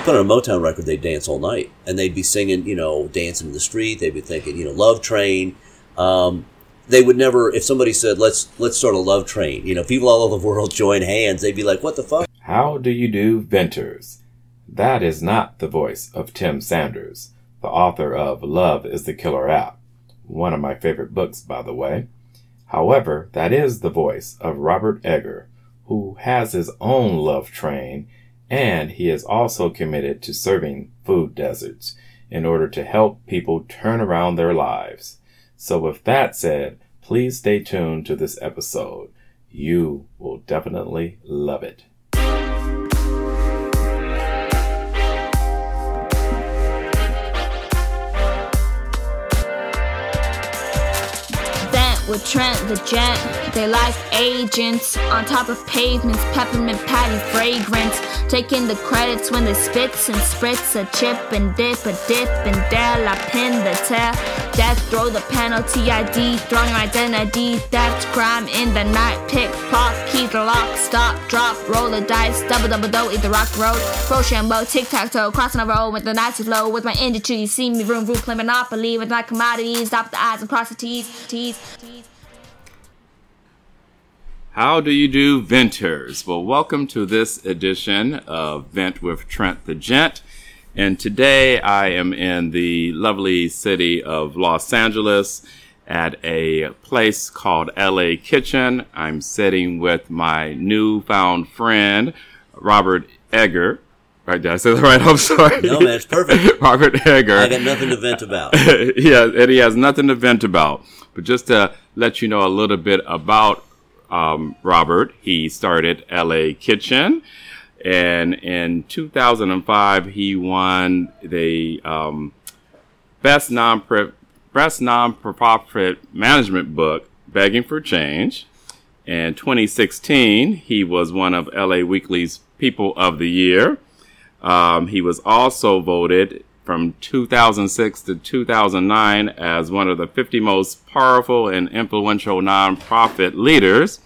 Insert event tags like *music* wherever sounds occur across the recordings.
put on a Motown record, they'd dance all night, and they'd be singing, you know, dancing in the street. They'd be thinking, you know, Love Train. Um, they would never, if somebody said, "Let's let's start a Love Train," you know, people all over the world *laughs* join hands. They'd be like, "What the fuck?" How do you do, Venters? That is not the voice of Tim Sanders, the author of Love is the Killer App, one of my favorite books, by the way. However, that is the voice of Robert Egger, who has his own love train, and he is also committed to serving food deserts in order to help people turn around their lives. So with that said, please stay tuned to this episode. You will definitely love it. with Trent the Gent. They like agents. On top of pavements, peppermint patty fragrance. Taking the credits when they spits and spritz a chip and dip a dip and dare I pin the tail. Death throw the penalty ID, throwing identity, theft, crime in the night, pick, pop, key the lock, stop, drop, roll the dice, double double dough, eat the rock road, Rochambeau, tic tac toe, crossing the road with the Nazi flow, with my industry, you see me room room play monopoly with my commodities, stop the eyes and cross the T's, T's. How do you do, Venters? Well, welcome to this edition of Vent with Trent the Gent. And today I am in the lovely city of Los Angeles at a place called LA Kitchen. I'm sitting with my newfound friend, Robert Egger. Right, did I say that right? *laughs* I'm sorry. No, man, it's perfect. *laughs* Robert Egger. I got nothing to vent about. *laughs* yeah, and he has nothing to vent about. But just to let you know a little bit about um, Robert. He started LA Kitchen. And in 2005, he won the um, best non best non-profit management book, Begging for Change. In 2016, he was one of LA Weekly's People of the Year. Um, he was also voted from 2006 to 2009 as one of the 50 most powerful and influential nonprofit leaders.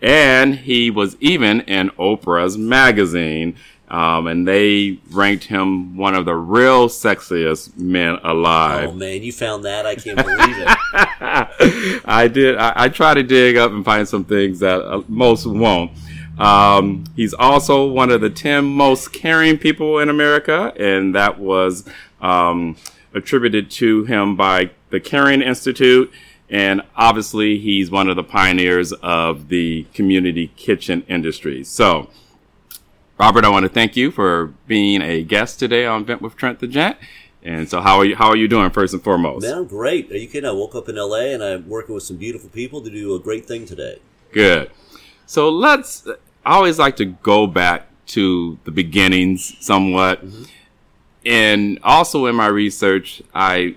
And he was even in Oprah's magazine. Um, and they ranked him one of the real sexiest men alive. Oh man, you found that? I can't believe it. *laughs* I did. I, I, try to dig up and find some things that uh, most won't. Um, he's also one of the 10 most caring people in America, and that was um, attributed to him by the Caring Institute. And obviously, he's one of the pioneers of the community kitchen industry. So, Robert, I want to thank you for being a guest today on Vent with Trent the Gent. And so, how are you? How are you doing, first and foremost? Man, I'm great. Are you kidding? I woke up in LA and I'm working with some beautiful people to do a great thing today. Good. So let's I always like to go back to the beginnings somewhat. Mm-hmm. And also in my research, I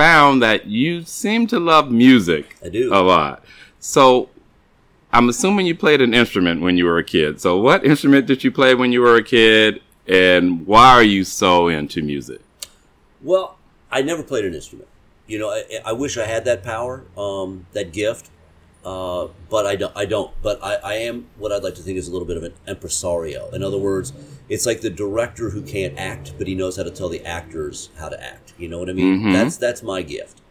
found that you seem to love music I do. a lot. So I'm assuming you played an instrument when you were a kid. So what instrument did you play when you were a kid and why are you so into music? Well, I never played an instrument. You know, I, I wish I had that power, um, that gift. Uh, but I don't. I don't. But I, I am what I'd like to think is a little bit of an impresario. In other words, it's like the director who can't act, but he knows how to tell the actors how to act. You know what I mean? Mhm. That's that's my gift.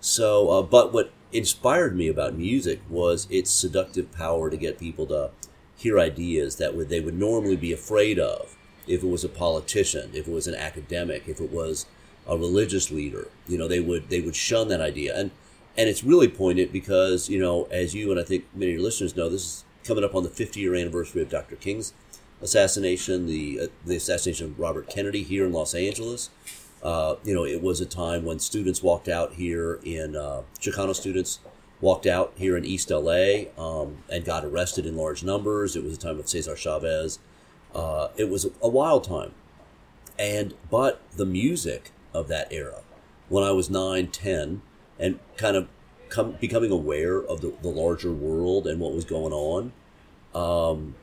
So, uh, but what inspired me about music was its seductive power to get people to hear ideas that would they would normally be afraid of if it was a politician, if it was an academic, if it was a religious leader. You know, they would they would shun that idea and and it's really poignant because you know, as you and I think many of your listeners know, this is coming up on the 50 year anniversary of Dr. King's assassination, the uh, the assassination of Robert Kennedy here in Los Angeles. Uh, you know, it was a time when students walked out here in uh, Chicano students walked out here in East LA um, and got arrested in large numbers. It was a time with Cesar Chavez. Uh, it was a wild time, and but the music of that era, when I was nine, ten, and kind of come, becoming aware of the, the larger world and what was going on. Um,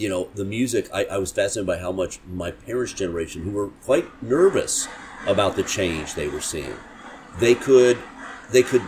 you know, the music, I, I was fascinated by how much my parents' generation, who were quite nervous about the change they were seeing, they could, they could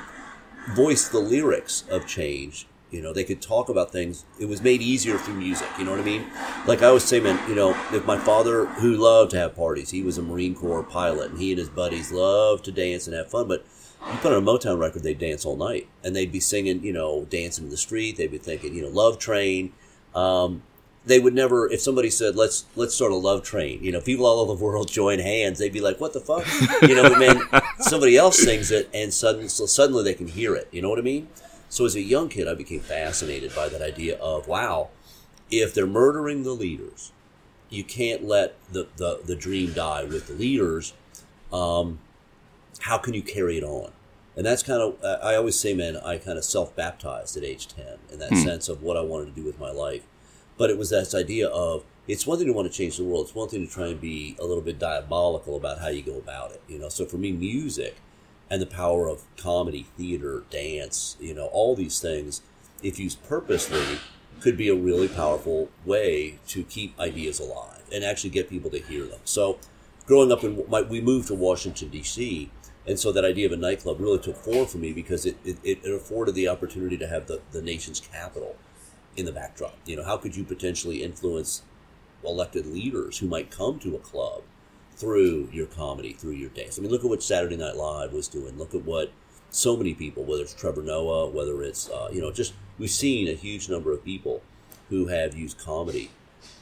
voice the lyrics of change You know, they could talk about things. It was made easier through music. You know what I mean? Like I always say, man. You know, if my father, who loved to have parties, he was a Marine Corps pilot, and he and his buddies loved to dance and have fun. But you put on a Motown record, they'd dance all night, and they'd be singing, you know, dancing in the street. They'd be thinking, you know, Love Train. Um, they would never if somebody said let's let's start a love train you know people all over the world *laughs* join hands they'd be like what the fuck? You know but man *laughs* somebody else sings it and suddenly so suddenly they can hear it you know what i mean? So as a young kid i became fascinated by that idea of wow if they're murdering the leaders you can't let the the, the dream die with the leaders um, how can you carry it on? And that's kind of i always say man i kind of self-baptized at age 10 in that sense of what i wanted to do with my life but it was this idea of it's one thing to want to change the world. It's one thing to try and be a little bit diabolical about how you go about it. You know, so for me, music and the power of comedy, theater, dance, you know, all these things, if used purposely, could be a really powerful way to keep ideas alive and actually get people to hear them. So, growing up in, my, we moved to Washington D.C. And so that idea of a nightclub really took form for me because it, it, it afforded the opportunity to have the, the nation's capital in the backdrop. You know, how could you potentially influence elected leaders who might come to a club through your comedy, through your dance? I mean, look at what Saturday Night Live was doing. Look at what so many people, whether it's Trevor Noah, whether it's, uh, you know, just we've seen a huge number of people who have used comedy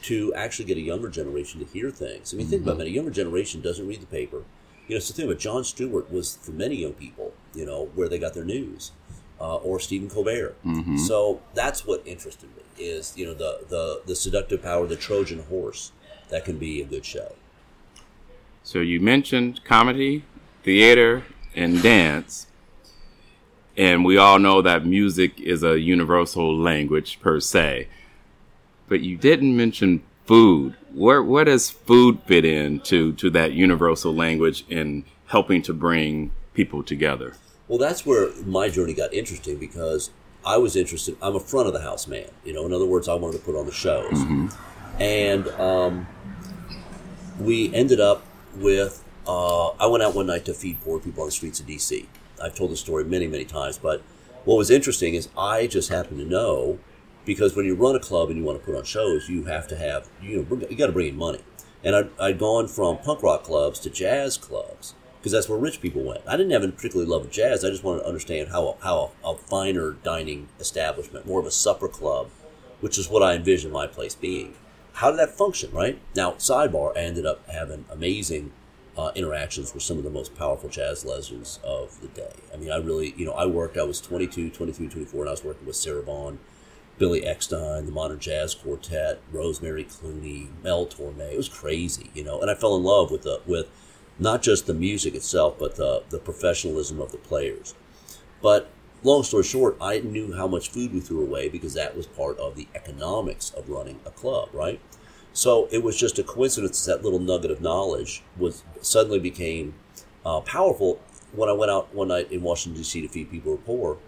to actually get a younger generation to hear things. I mean, think about it. A younger generation doesn't read the paper. You know, so think about Jon Stewart was for many young people, you know, where they got their news uh, or Stephen Colbert. So that's what interested me is you know the the the seductive power, the Trojan horse that can be a good show. So you mentioned comedy, theater, and dance. And we all know that music is a universal language per se. But you didn't mention food. Where where does food fit into to that universal language in helping to bring people together? Well, that's where my journey got interesting because I was interested. I'm a front of the house man. You know, in other words, I wanted to put on the shows, and um, we ended up with. Uh, I went out one night to feed poor people on the streets of D.C. I've told the story many, many times, but what was interesting is I just happened to know because when you run a club and you want to put on shows, you have to have you know you got to bring in money. And I'd, I'd gone from punk rock clubs to jazz clubs because that's where rich people went. I didn't have a particularly love of jazz. I just wanted to understand how how a, a finer dining establishment, more of a supper club, which is what I envisioned my place being. How did that function? Right now, sidebar. I ended up having amazing uh, interactions with some of the most powerful jazz legends of the day. I mean, I really, you know, I worked. I was 22, 23, 24, and I was working with Sarah Vaughan. Billy Eckstine, the Modern Jazz Quartet, Rosemary Clooney, Mel Torme. It was crazy, you know. And I fell in love with the with not just the music itself, but the the professionalism of the players. But long story short, I knew how much food we threw away because that was part of the economics of running a club, right? So it was just a coincidence that little nugget of knowledge was suddenly became uh, powerful when I went out one night in Washington D.C. to feed people who were poor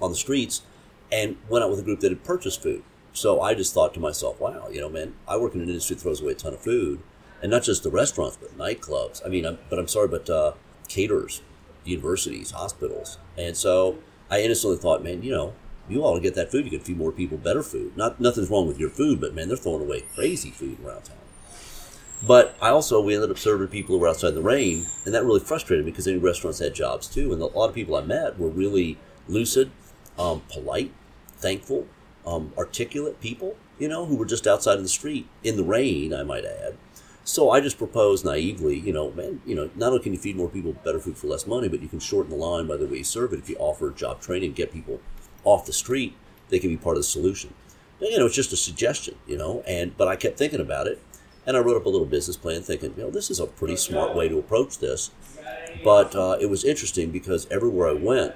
on the streets, and went out with a group that had purchased food. So I just thought to myself, wow, you know, man, I work in an industry that throws away a ton of food, and not just the restaurants, but nightclubs. I mean, I'm, but I'm sorry, but uh, caterers, universities, hospitals, and so I innocently thought, man, you know, you ought to get that food. You can feed more people better food. Not nothing's wrong with your food, but man, they're throwing away crazy food around town. But I also we ended up serving people who were outside the rain, and that really frustrated me because any restaurants had jobs too, and a lot of people I met were really lucid, um, polite, thankful, um, articulate people, you know, who were just outside in the street in the rain, I might add. So I just proposed naively, you know, man, you know, not only can you feed more people better food for less money, but you can shorten the line by the way you serve it. If you offer job training, get people off the street, they can be part of the solution. And, you know, it's just a suggestion, you know, and but I kept thinking about it, and I wrote up a little business plan, thinking, you know, this is a pretty smart way to approach this. But uh, it was interesting because everywhere I went,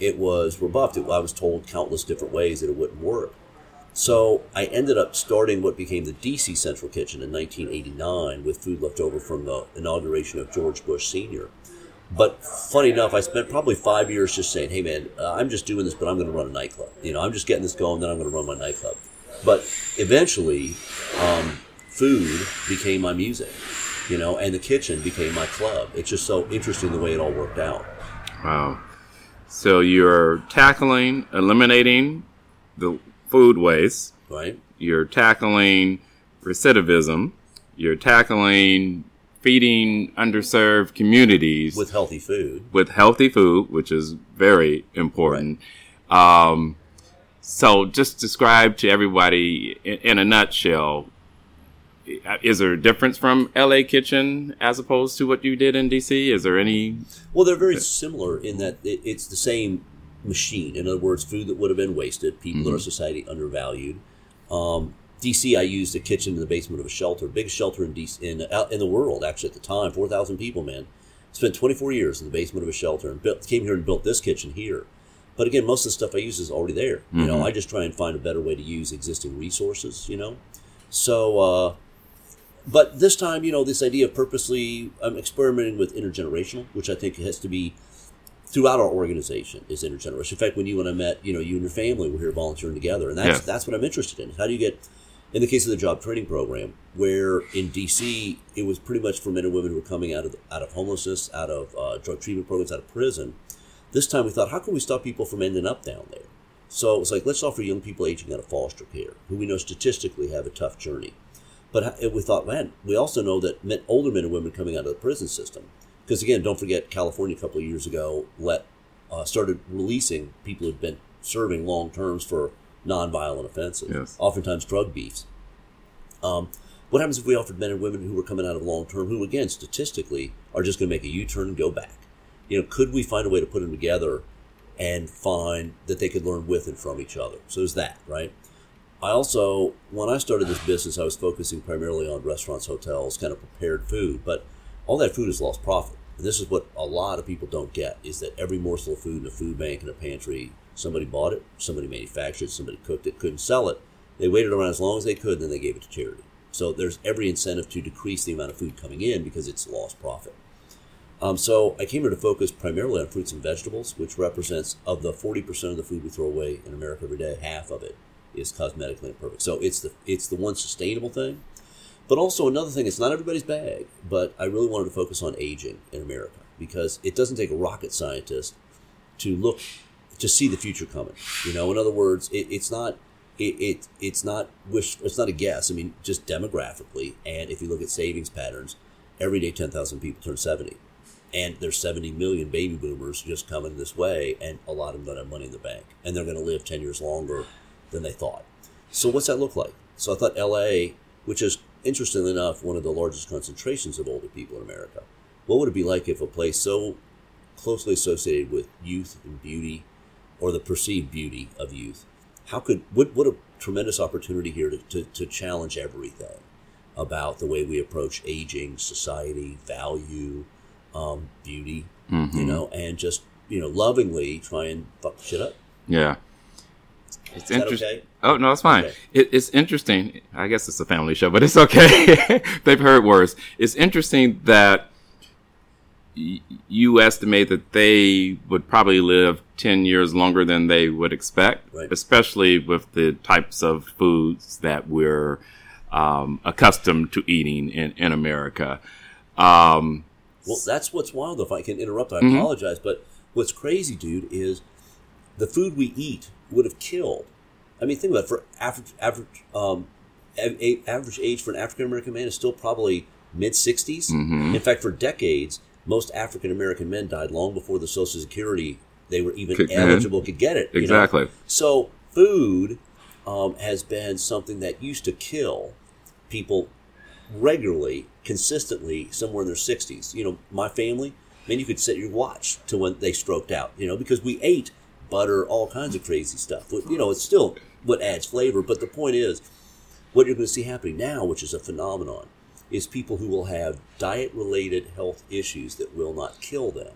it was rebuffed. I was told countless different ways that it wouldn't work. So I ended up starting what became the DC Central Kitchen in 1989 with food left over from the inauguration of George Bush Sr. But funny enough, I spent probably five years just saying, "Hey, man, uh, I'm just doing this, but I'm going to run a nightclub. You know, I'm just getting this going, then I'm going to run my nightclub." But eventually, um, food became my music, you know, and the kitchen became my club. It's just so interesting the way it all worked out. Wow. So you're tackling, eliminating the food waste. right? You're tackling recidivism. You're tackling feeding underserved communities With healthy food. with healthy food, which is very important. Um, so, just describe to everybody in, in a nutshell. Is there a difference from LA Kitchen as opposed to what you did in DC? Is there any? Well, they're very similar in that it, it's the same machine. In other words, food that would have been wasted, people in our society undervalued. Um, DC, I used a kitchen in the basement of a shelter, biggest shelter in DC, in out in the world actually at the time, four thousand people, man. Spent twenty four years in the basement of a shelter and built, came here and built this kitchen here. But again, most of the stuff I use is already there. You know, I just try and find a better way to use existing resources. You know, so. Uh, but this time, you know, this idea of purposely, I'm experimenting with intergenerational, which I think has to be throughout our organization is intergenerational. In fact, when you and I met, you know, you and your family were here volunteering together, and that's Yeah. that's what I'm interested in. How do you get, in the case of the job training program, where in DC it was pretty much for men and women who were coming out of out of homelessness, out of uh, drug treatment programs, out of prison. This time we thought, how can we stop people from ending up down there? So it was like, let's offer young people aging out of foster care, who we know statistically have a tough journey. But we thought, man, we also know that men, older men and women coming out of the prison system, because again, don't forget, California a couple of years ago let uh, started releasing people who'd been serving long terms for nonviolent offenses, Yes. oftentimes drug beefs. Um, what happens if we offered men and women who were coming out of long term, who again statistically are just going to make a U turn and go back? You know, could we find a way to put them together and find that they could learn with and from each other? So there's that, right? I also, when I started this business, I was focusing primarily on restaurants, hotels, kind of prepared food, but all that food has lost profit. And this is what a lot of people don't get is that every morsel of food in a food bank in a pantry, somebody bought it, somebody manufactured it, somebody cooked it, couldn't sell it. They waited around as long as they could, and then they gave it to charity. So there's every incentive to decrease the amount of food coming in because it's lost profit. Um, so I came here to focus primarily on fruits and vegetables, which represents of the 40% of the food we throw away in America every day, half of it is cosmetically imperfect. So it's the it's the one sustainable thing. But also another thing, it's not everybody's bag, but I really wanted to focus on aging in America because it doesn't take a rocket scientist to look to see the future coming. You know, in other words, it, it's not it, it it's not wish it's not a guess. I mean, just demographically, and if you look at savings patterns, every day ten thousand people turn seventy, and there's seventy million baby boomers just coming this way, and a lot of them don't have money in the bank, and they're going to live ten years longer than they thought. So what's that look like? So I thought L.A., which is interestingly enough one of the largest concentrations of older people in America, what would it be like if a place so closely associated with youth and beauty, or the perceived beauty of youth, how could what what a tremendous opportunity here to, to, to challenge everything about the way we approach aging, society, value, um, beauty, you know, and just you know lovingly try and fuck shit up. Yeah. It's interesting. okay? Oh no, it's fine. Okay. It, it's interesting. I guess it's a family show, but it's okay. *laughs* They've heard worse. It's interesting that y- you estimate that they would probably live ten years longer than they would expect, Right. especially with the types of foods that we're um, accustomed to eating in in America. Um, Well, that's what's wild. If I can interrupt, I Mhm. apologize. But what's crazy, dude, is the food we eat would have killed. I mean, think about it. For average, average, um, a- average age for an African American man is still probably mid 60s. Mhm. In fact, for decades, most African American men died long before the Social Security they were even Could- eligible could get it. you know? exactly. So food um, has been something that used to kill people regularly, consistently, somewhere in their sixties. You know, my family, man, you could set your watch to when they stroked out. You know, because we ate butter, all kinds of crazy stuff. You know, it's still what adds flavor. But the point is, what you're going to see happening now, which is a phenomenon, is people who will have diet-related health issues that will not kill them,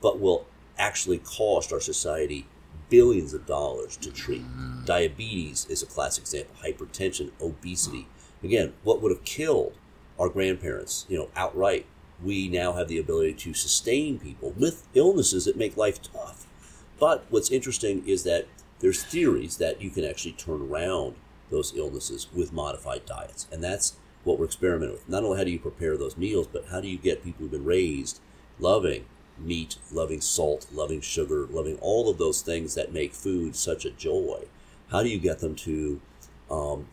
but will actually cost our society billions of dollars to treat. Diabetes is a classic example, hypertension, obesity. Again, what would have killed our grandparents, you know, outright, we now have the ability to sustain people with illnesses that make life tough. But what's interesting is that there's theories that you can actually turn around those illnesses with modified diets. And that's what we're experimenting with. Not only how do you prepare those meals, but how do you get people who've been raised loving meat, loving salt, loving sugar, loving all of those things that make food such a joy. How do you get them to um,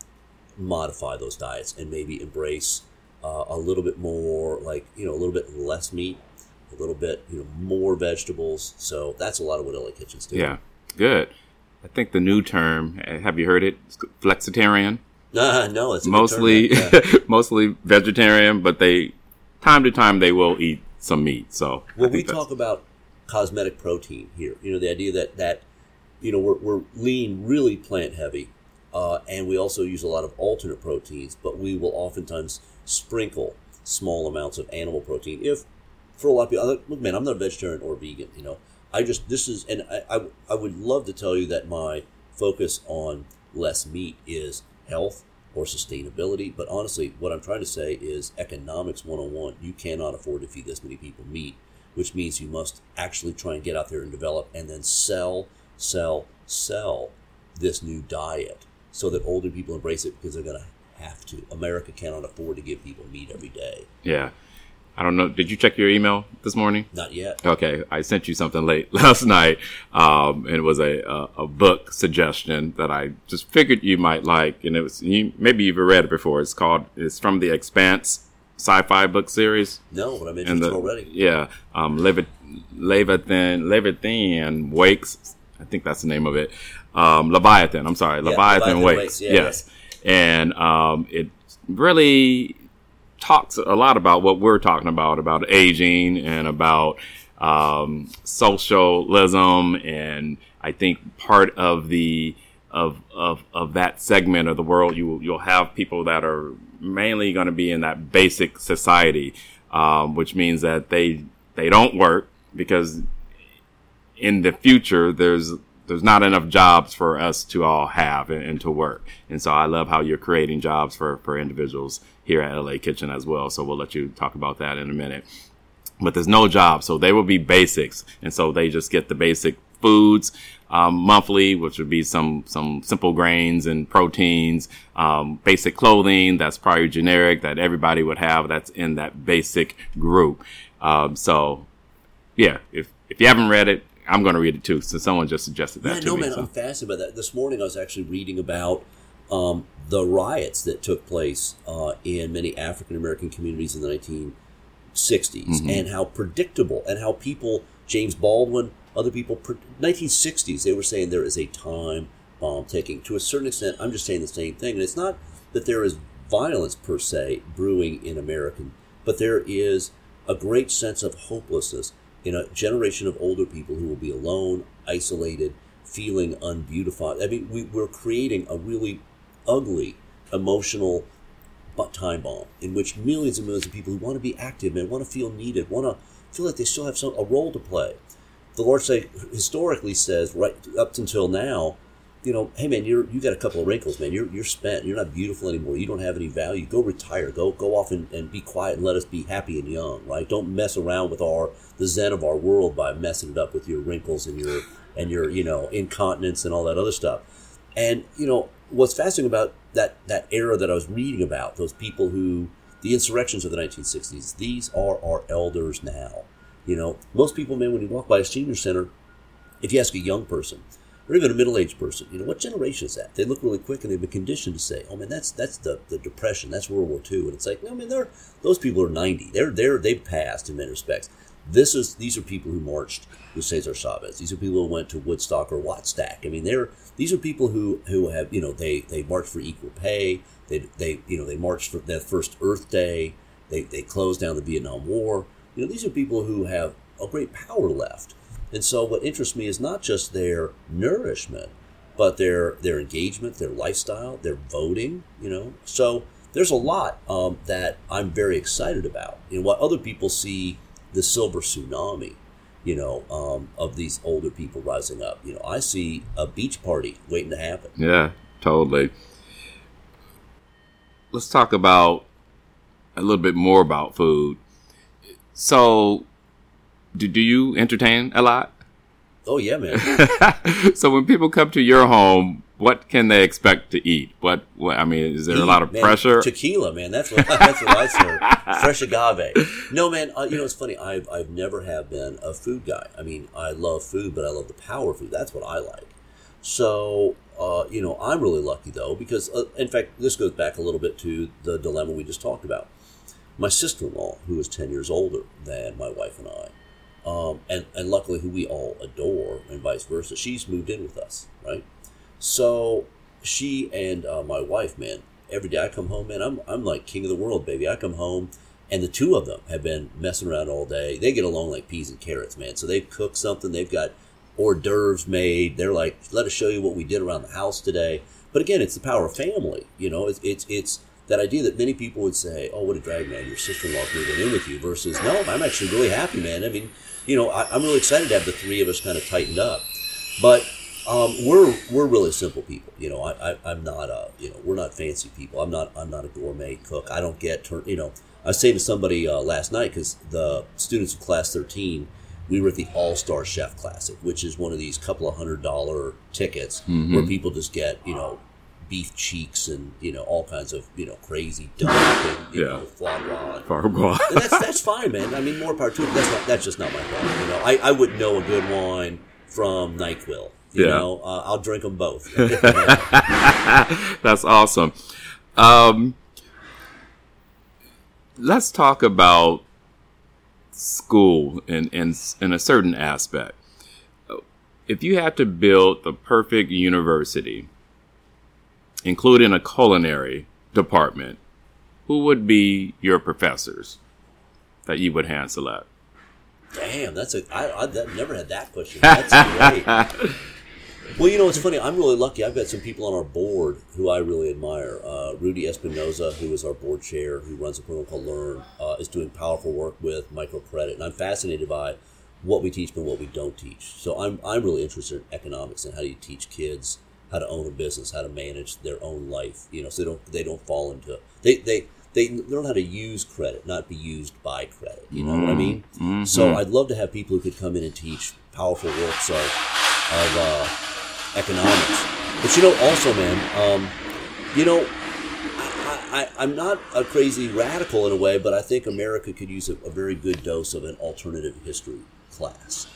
modify those diets and maybe embrace uh, a little bit more, like you know, a little bit less meat, a little bit you know more vegetables. So that's a lot of what LA Kitchens do. Yeah, good. I think the new term. uh, Have you heard it? Flexitarian. Uh, *laughs* no, it's mostly term, yeah. *laughs* mostly vegetarian, but they time to time they will eat some meat. So Well, we talk about cosmetic protein here. You know, the idea that that you know we're, we're lean, really plant heavy, uh, and we also use a lot of alternate proteins. But we will oftentimes sprinkle small amounts of animal protein. If for a lot of people, I- look, man, I'm not a vegetarian or vegan. You know, I just this is, and I I, I would love to tell you that my focus on less meat is health or sustainability. But honestly, what I'm trying to say is economics 101. You cannot afford to feed this many people meat, which means you must actually try and get out there and develop and then sell, sell, sell this new diet so that older people embrace it because they're going to have to. America cannot afford to give people meat every day. yeah. I don't know. Did you check your email this morning? Not yet. Okay, I sent you something late *laughs* last night, um, and it was a, a a book suggestion that I just figured you might like, and it was you, maybe you've read it before. It's called it's from the Expanse sci-fi book series, No, but I'm interested the already. yeah, um, Leviathan Leviathan wakes. I think that's the name of it. Um, Leviathan. I'm sorry, Leviathan, Leviathan wakes. Wakes, yeah, yes, and um, it really talks a lot about what we're talking about about aging and about um, socialism and I think part of the of, of of that segment of the world you you'll have people that are mainly going to be in that basic society um, which means that they they don't work because in the future there's there's not enough jobs for us to all have and, and to work. And so I love how you're creating jobs for, for individuals here at LA Kitchen as well. So we'll let you talk about that in a minute. But there's no job, so they will be basics. And so they just get the basic foods um, monthly, which would be some some simple grains and proteins, um, basic clothing that's probably generic that everybody would have. That's in that basic group. Um, so yeah, if if you haven't read it, I'm going to read it too. So someone just suggested that Yeah, to no, me. man, so. I'm fascinated by that. This morning, I was actually reading about um, the riots that took place uh, in many African American communities in the 1960s, Mm-hmm. and how predictable and how people, James Baldwin, other people, 1960s, they were saying there is a time bomb ticking. To a certain extent, I'm just saying the same thing, and it's not that there is violence per se brewing in American, but there is a great sense of hopelessness in a generation of older people who will be alone, isolated, feeling unbeautified. I mean, we, we're creating a really ugly, emotional bu- time bomb in which millions and millions of people who want to be active and want to feel needed, want to feel like they still have some a role to play. The Lord say historically says right up until now, you know, hey man, you're you got a couple of wrinkles, man. You're you're spent. You're not beautiful anymore. You don't have any value. Go retire. Go go off and, and be quiet and let us be happy and young, right? Don't mess around with our the zen of our world by messing it up with your wrinkles and your and your you know incontinence and all that other stuff. And you know what's fascinating about that that era that I was reading about those people who the insurrections of the 1960s. These are our elders now. You know, most people, man, when you walk by a senior center, if you ask a young person or even a middle-aged person, you know, what generation is that? They look really quick and they've been conditioned to say, "Oh man, that's that's the, the depression, that's World War II," and it's like, no, man, they're those people are 90. They're they're they've passed in many respects. This is these are people who marched with Cesar Chavez. These are people who went to Woodstock or Wattstax. I mean, they're these are people who who have you know they they marched for equal pay. They they you know they marched for that first Earth Day. They they closed down the Vietnam War. You know, these are people who have a great power left. And so, what interests me is not just their nourishment, but their their engagement, their lifestyle, their voting. You know, so there's a lot um, that I'm very excited about. You know, what other people see the silver tsunami. You know, um, of these older people rising up. You know, I see a beach party waiting to happen. Yeah, totally. Let's talk about a little bit more about food. So, do, do you entertain a lot? Oh yeah, man. *laughs* so when people come to your home, what can they expect to eat? What, what I mean, is there a lot of Man, pressure? Tequila, man. That's what *laughs* that's what I serve. Fresh agave. No, man. Uh, you know, it's funny. I've I've never have been a food guy. I mean, I love food, but I love the power of food. That's what I like. So uh, you know, I'm really lucky though because, uh, in fact, this goes back a little bit to the dilemma we just talked about. My sister-in-law, who is ten years older than my wife and I, um, and and luckily who we all adore, and vice versa, she's moved in with us, right? So she and uh, my wife, man, every day I come home, man, I'm I'm like king of the world, baby. I come home. And the two of them have been messing around all day. They get along like peas and carrots, man. So they've cooked something. They've got hors d'oeuvres made. They're like, let us show you what we did around the house today. But again, it's the power of family. You know, it's it's, it's that idea that many people would say, "Oh, what a drag, man! Your sister-in-law's moving in with you." Versus, no, I'm actually really happy, man. I mean, you know, I, am really excited to have the three of us kind of tightened up. But um, we're we're really simple people. You know, I, I am not a you know we're not fancy people. I'm not I'm not a gourmet cook. I don't get turn. You know, I was saying to somebody uh, last night because the students of class 13 we were at the All Star Chef Classic, which is one of these couple of hundred dollar tickets Mhm. where people just get you know beef cheeks and you know all kinds of you know crazy duck and you Yeah. know foie gras. Farquhar. And that's that's fine, man. I mean, more power to it. That's not that's just not my problem. You know, I, I wouldn't know a good wine from Nyquil. You Yeah. know, uh, I'll drink them both. *laughs* *laughs* That's awesome. Um, let's talk about school in, in in a certain aspect. If you had to build the perfect university, including a culinary department, who would be your professors that you would hand select? Damn, that's a I, I I've never had that question. That's *laughs* great. Well, you know, it's funny. I'm really lucky. I've got some people on our board who I really admire. Uh, Rudy Espinoza, who is our board chair, who runs a program called LURN, uh, is doing powerful work with microcredit, and I'm fascinated by what we teach and what we don't teach. So I'm I'm really interested in economics and how do you teach kids how to own a business, how to manage their own life. You know, so they don't they don't fall into they they. They learn how to use credit, not be used by credit. You know what I mean? So I'd love to have people who could come in and teach powerful works of, of uh, economics. But you know, also, man, um, you know, I, I'm not a crazy radical in a way, but I think America could use a, a very good dose of an alternative history class.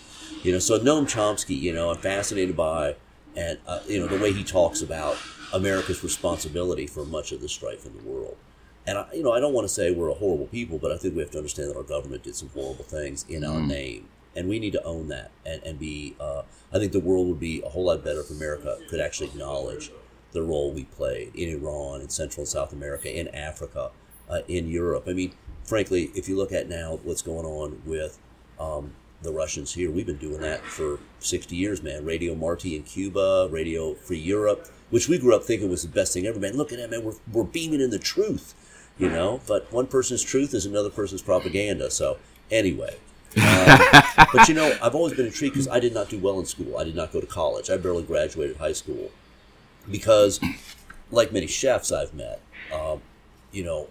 You know, so Noam Chomsky, you know, I'm fascinated by, and uh, you know, the way he talks about America's responsibility for much of the strife in the world. And I, you know, I don't want to say we're a horrible people, but I think we have to understand that our government did some horrible things in our name, and we need to own that and, and be. Uh, I think the world would be a whole lot better if America could actually acknowledge the role we played in Iran, in Central and South America, in Africa, uh, in Europe. I mean, frankly, if you look at now what's going on with um, the Russians here, we've been doing that for 60 years, man. Radio Marti in Cuba, Radio Free Europe, which we grew up thinking was the best thing ever, man. Look at that, man. We're, we're beaming in the truth, you know? But one person's truth is another person's propaganda. So, anyway. Um, but you know, I've always been intrigued because I did not do well in school. I did not go to college. I barely graduated high school because, like many chefs I've met, um, you know,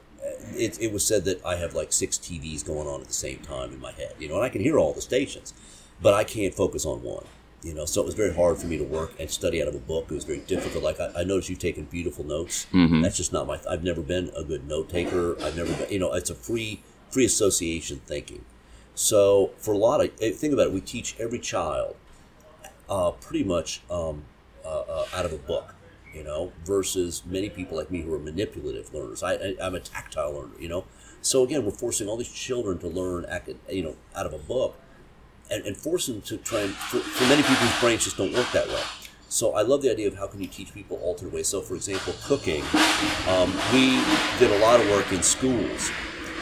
it, it was said that I have like six TVs going on at the same time in my head, you know, and I can hear all the stations, but I can't focus on one, you know, so it was very hard for me to work and study out of a book. It was very difficult. Like, I, I noticed you've taken beautiful notes. That's just not my, I've never been a good note taker. I've never been, you know, it's a free, free association thinking. So for a lot of, eh, think about it, we teach every child uh, pretty much um, uh, uh, out of a book, you know, versus many people like me who are manipulative learners. I, I'm a tactile learner, you know. So again, we're forcing all these children to learn, you know, out of a book, and, and force them to try and. For, for many people, whose brains just don't work that way. So I love the idea of how can you teach people alternate ways. So for example, cooking, um, we did a lot of work in schools,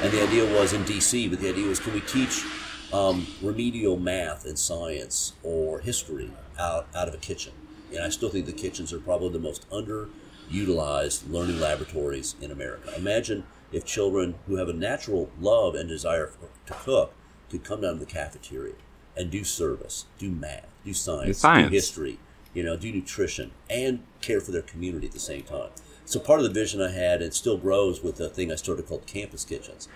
and the idea was in DC, but the idea was can we teach um, remedial math and science or history out, out of a kitchen. And I still think the kitchens are probably the most underutilized learning laboratories in America. Imagine if children who have a natural love and desire for, to cook could come down to the cafeteria and do service, do math, do science, science. do history, you know, do nutrition, and care for their community at the same time. So part of the vision I had, and still grows with the thing I started called campus kitchens,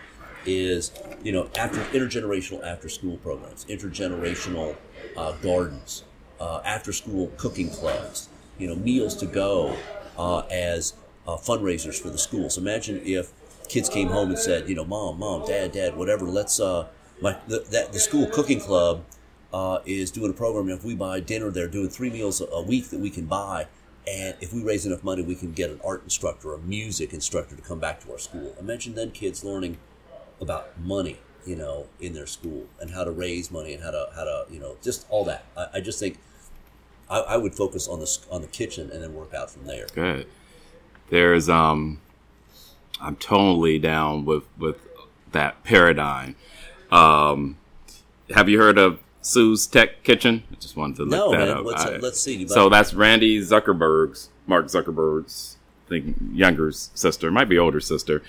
is you know after intergenerational after school programs, intergenerational uh, gardens, uh, after school cooking clubs, you know meals to go uh, as uh, fundraisers for the schools. Imagine if kids came home and said, you know, mom, mom, dad, dad, whatever, let's uh, my the, that the school cooking club uh, is doing a program. If we buy dinner, they're doing three meals a- a week that we can buy And if we raise enough money, we can get an art instructor, a music instructor to come back to our school. Imagine then kids learning about money, you know, in their school and how to raise money and how to how to you know just all that. I, I just think I, I would focus on the on the kitchen and then work out from there. Good. There's um, I'm totally down with with that paradigm. Um, have you heard of Sue's Tech Kitchen? I just wanted to look No, that man. up. Let's, I- let's see. so that's Randi Zuckerberg's, Mark Zuckerberg's, I think younger sister, might be older sister,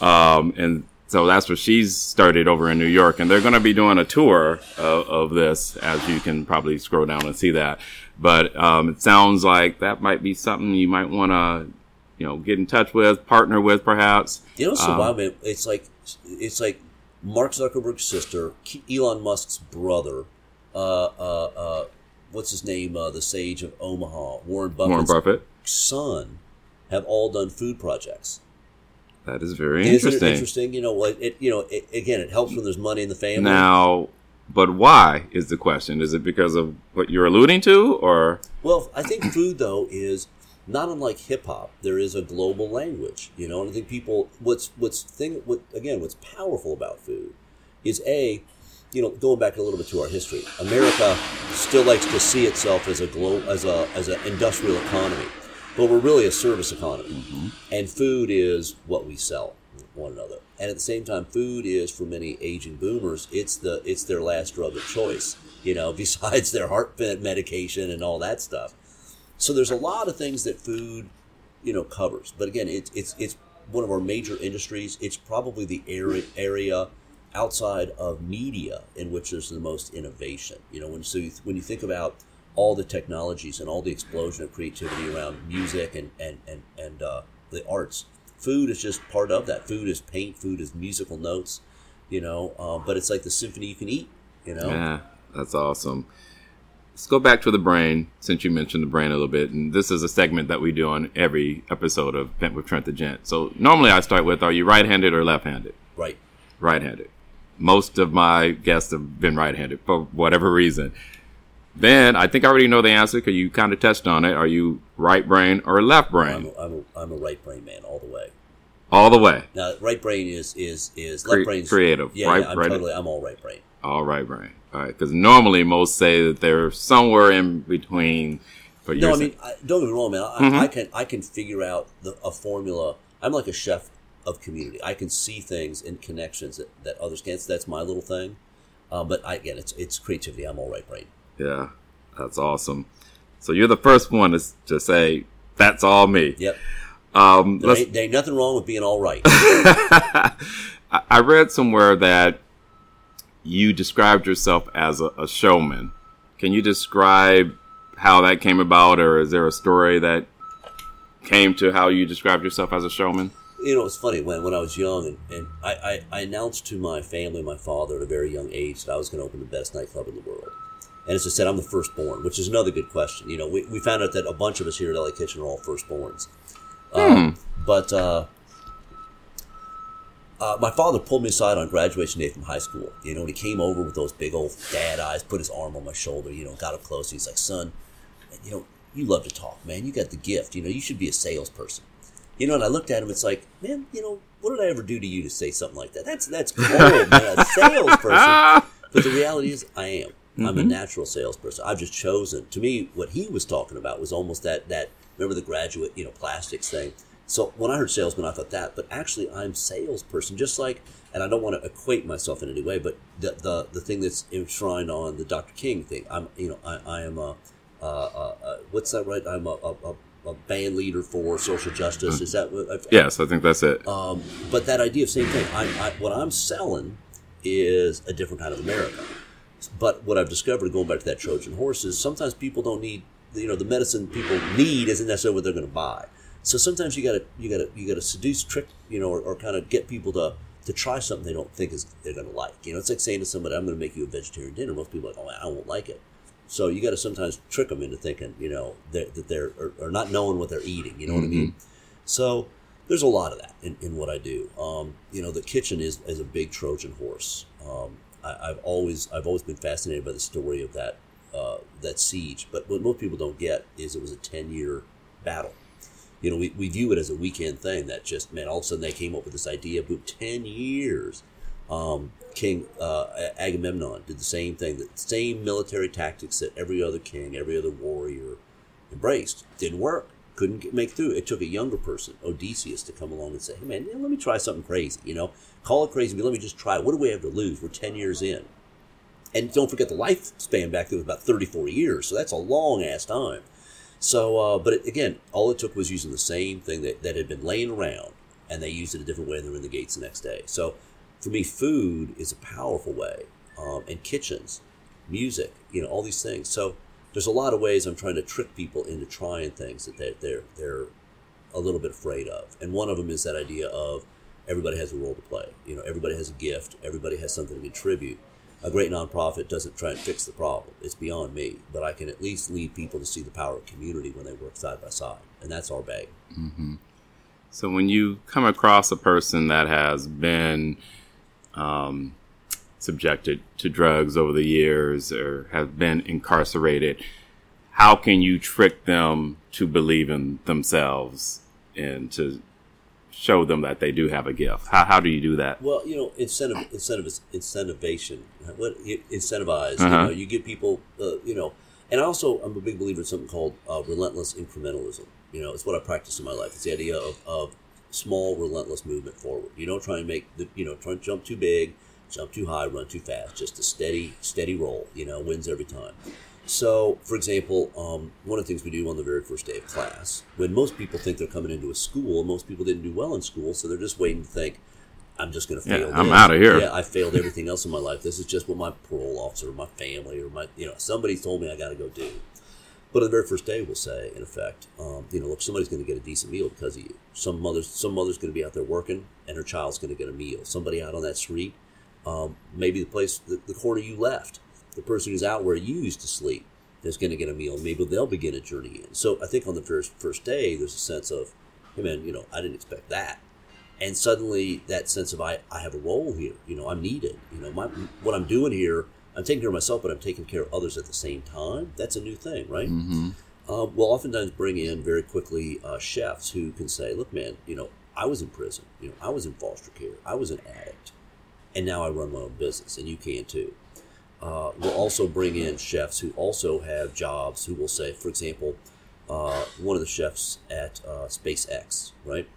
um, and so that's what she's started over in New York, and they're going to be doing a tour of, of this, as you can probably scroll down and see that. But um, it sounds like that might be something you might want to, you know, get in touch with, partner with, perhaps. You know, so Um. It's like it's like Mark Zuckerberg's sister, Elon Musk's brother. Uh, uh, uh, what's his name? Uh, the sage of Omaha, Warren Buffett's Warren Buffett. son, have all done food projects. That is very Isn't interesting. it interesting? You know, what it you know it, again, it helps when there's money in the family. Now, but why is the question? Is it because of what you're alluding to, or Well, I think food though is not unlike hip hop. There is a global language, you know, and I think people what's what's thing what again what's powerful about food is a you know going back a little bit to our history. America still likes to see itself as a glo- as a as an industrial economy, but we're really a service economy, mm-hmm. and food is what we sell one another. And at the same time, food is for many aging boomers, it's the it's their last drug of choice. You know, *laughs* besides their heart medication and all that stuff. So there's a lot of things that food, you know, covers. But again, it's it's it's one of our major industries. It's probably the area area outside of media in which there's the most innovation. You know, when so you, when you think about all the technologies and all the explosion of creativity around music and and and and uh, the arts, food is just part of that. Food is paint. Food is musical notes. You know, uh, but it's like the symphony you can eat. You know, yeah, that's awesome. Let's go back to the brain since you mentioned the brain a little bit, and this is a segment that we do on every episode of Vent with Trent the Gent. So normally I start with, are you right-handed or left-handed? right? right-handed. Most of my guests have been right-handed for whatever reason. Then I think I already know the answer because you kind of touched on it. Are you right brain or left I'm brain? a, I'm a, I'm a right brain man all the way. All the way. Now, right brain is is is left brain's creative, Yeah, right yeah, I'm brain. totally. I'm all right brain. All right brain. All right. Because normally most say that they're somewhere in between. But No, I mean, I, don't get me wrong, man. I, Mhm. I can I can figure out the, a formula. I'm like a chef of community. I can see things and connections that, that others can't. So that's my little thing. Um, but I, again, it's it's creativity. I'm all right brain. yeah, that's awesome. So you're the first one to, to say that's all me. Yep. Um, There ain't, there ain't nothing wrong with being all right. *laughs* I I read somewhere that you described yourself as a, a showman. Can you describe how that came about, or is there a story that came to how you described yourself as a showman? You know, it's funny when when I was young and, and I, I, I announced to my family, my father, at a very young age that I was going to open the best nightclub in the world. And as I said, I'm the firstborn, which is another good question. You know, we, we found out that a bunch of us here at LA Kitchen are all firstborns. Um, but uh, uh, my father pulled me aside on graduation day from high school. You know, and he came over with those big old dad eyes, put his arm on my shoulder, you know, got up close. He's like, son, you know, you love to talk, man. You got the gift. You know, you should be a salesperson. You know, and I looked at him. It's like, man, you know, what did I ever do to you to say something like that? That's that's cold, man. A salesperson. *laughs* But the reality is, I am. I'm a natural salesperson. I've just chosen. To me, what he was talking about was almost that that remember the graduate, you know, plastics thing. So when I heard salesman, I thought that. But actually, I'm salesperson. Just like, and I don't want to equate myself in any way, but the the, the thing that's enshrined on the Dr. King thing. I'm, you know, I, I am a, uh, uh, uh, what's that right? I'm a, a, a a band leader for social justice. Is that what? Yes, I think that's it. um, but that idea of same thing. I, I, what I'm selling is a different kind of America. But what I've discovered, going back to that Trojan horse, is sometimes people don't need. You know, the medicine people need isn't necessarily what they're going to buy. So sometimes you got to you got to you got to seduce, trick, you know, or, or kind of get people to to try something they don't think is they're going to like. You know, it's like saying to somebody, "I'm going to make you a vegetarian dinner." Most people are like, "Oh, I won't like it." So you got to sometimes trick them into thinking, you know, that, that they're or, or not knowing what they're eating. You know what I mean? So there's a lot of that in, in what I do. Um, you know, the kitchen is, is a big Trojan horse. Um, I, I've always I've always been fascinated by the story of that uh, that siege. But what most people don't get is it was a ten year battle. You know, we, we view it as a weekend thing that just, man, all of a sudden they came up with this idea, boom, 10 years. Um, King uh, Agamemnon did the same thing, the same military tactics that every other king, every other warrior embraced. Didn't work. Couldn't get, make through. It took a younger person, Odysseus, to come along and say, hey, man, let me try something crazy, you know? Call it crazy, but let me just try. What do we have to lose? We're 10 years in. And don't forget the lifespan back then was about 34 years, so that's a long ass time. So, uh, but it, again, all it took was using the same thing that, that had been laying around, and they used it a different way, and they were in the gates the next day. So, for me, food is a powerful way, um, and kitchens, music, you know, all these things. So, there's a lot of ways I'm trying to trick people into trying things that they're they're, they're a little bit afraid of, and one of them is that idea of everybody has a role to play. You know, everybody has a gift, everybody has something to contribute a great nonprofit doesn't try and fix the problem. It's beyond me, but I can at least lead people to see the power of community when they work side by side, and that's our bag. Mm-hmm. So when you come across a person that has been um, subjected to drugs over the years or have been incarcerated, how can you trick them to believe in themselves and to show them that they do have a gift? How, how do you do that? Well, you know, incentive, incentive, incentivation. What incentivize? Uh-huh. You know, you give people, uh, you know, and also I'm a big believer in something called uh, relentless incrementalism. You know, it's what I practice in my life. It's the idea of, of small, relentless movement forward. You don't try and make the, you know, try and jump too big, jump too high, run too fast. Just a steady, steady roll. You know, wins every time. So, for example, um, one of the things we do on the very first day of class, when most people think they're coming into a school, most people didn't do well in school, so they're just waiting to think, I'm just going to fail. Yeah, I'm out of here. Yeah, I failed everything else in my life. This is just what my parole officer, or my family, or my, you know, somebody told me I got to go do. But on the very first day, we'll say, in effect, um, you know, look, somebody's going to get a decent meal because of you. Some mother's, some mother's going to be out there working, and her child's going to get a meal. Somebody out on that street, um, maybe the place, the, the corner you left, the person who's out where you used to sleep is going to get a meal. Maybe they'll begin a journey in. So I think on the first first day, there's a sense of, hey man, you know, I didn't expect that, and suddenly that sense of I, I have a role here. You know, I'm needed. You know, my what I'm doing here, I'm taking care of myself, but I'm taking care of others at the same time. That's a new thing, right? Mm-hmm. Um, we'll oftentimes bring in very quickly uh, chefs who can say, look, man, you know, I was in prison. You know, I was in foster care. I was an addict, and now I run my own business, and you can too. Uh, we'll also bring in chefs who also have jobs who will say, for example, uh, one of the chefs at uh, SpaceX, right,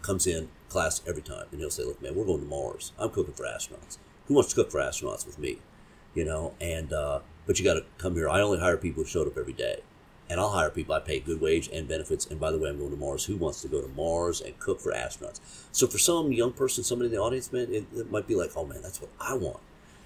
comes in class every time and he'll say, Look, man, we're going to Mars. I'm cooking for astronauts. Who wants to cook for astronauts with me? You know, and, uh, but you got to come here. I only hire people who showed up every day. And I'll hire people. I pay good wage and benefits. And by the way, I'm going to Mars. Who wants to go to Mars and cook for astronauts? So for some young person, somebody in the audience, man, it, it might be like, oh man, that's what I want.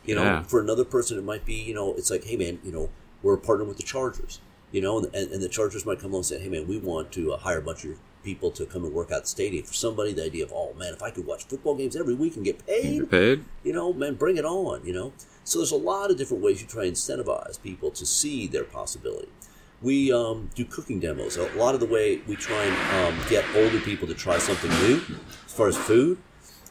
You know, yeah. for another person, it might be, you know, it's like, hey, man, you know, we're partnering with the Chargers, you know, and, and, the Chargers might come along and say, hey, man, we want to uh, hire a bunch of people to come and work out the stadium. For somebody, the idea of, oh, man, if I could watch football games every week and get paid, get paid, you know, man, bring it on, you know. So there's a lot of different ways you try and incentivize people to see their possibility. We um, do cooking demos. A lot of the way we try and um, get older people to try something new, as far as food,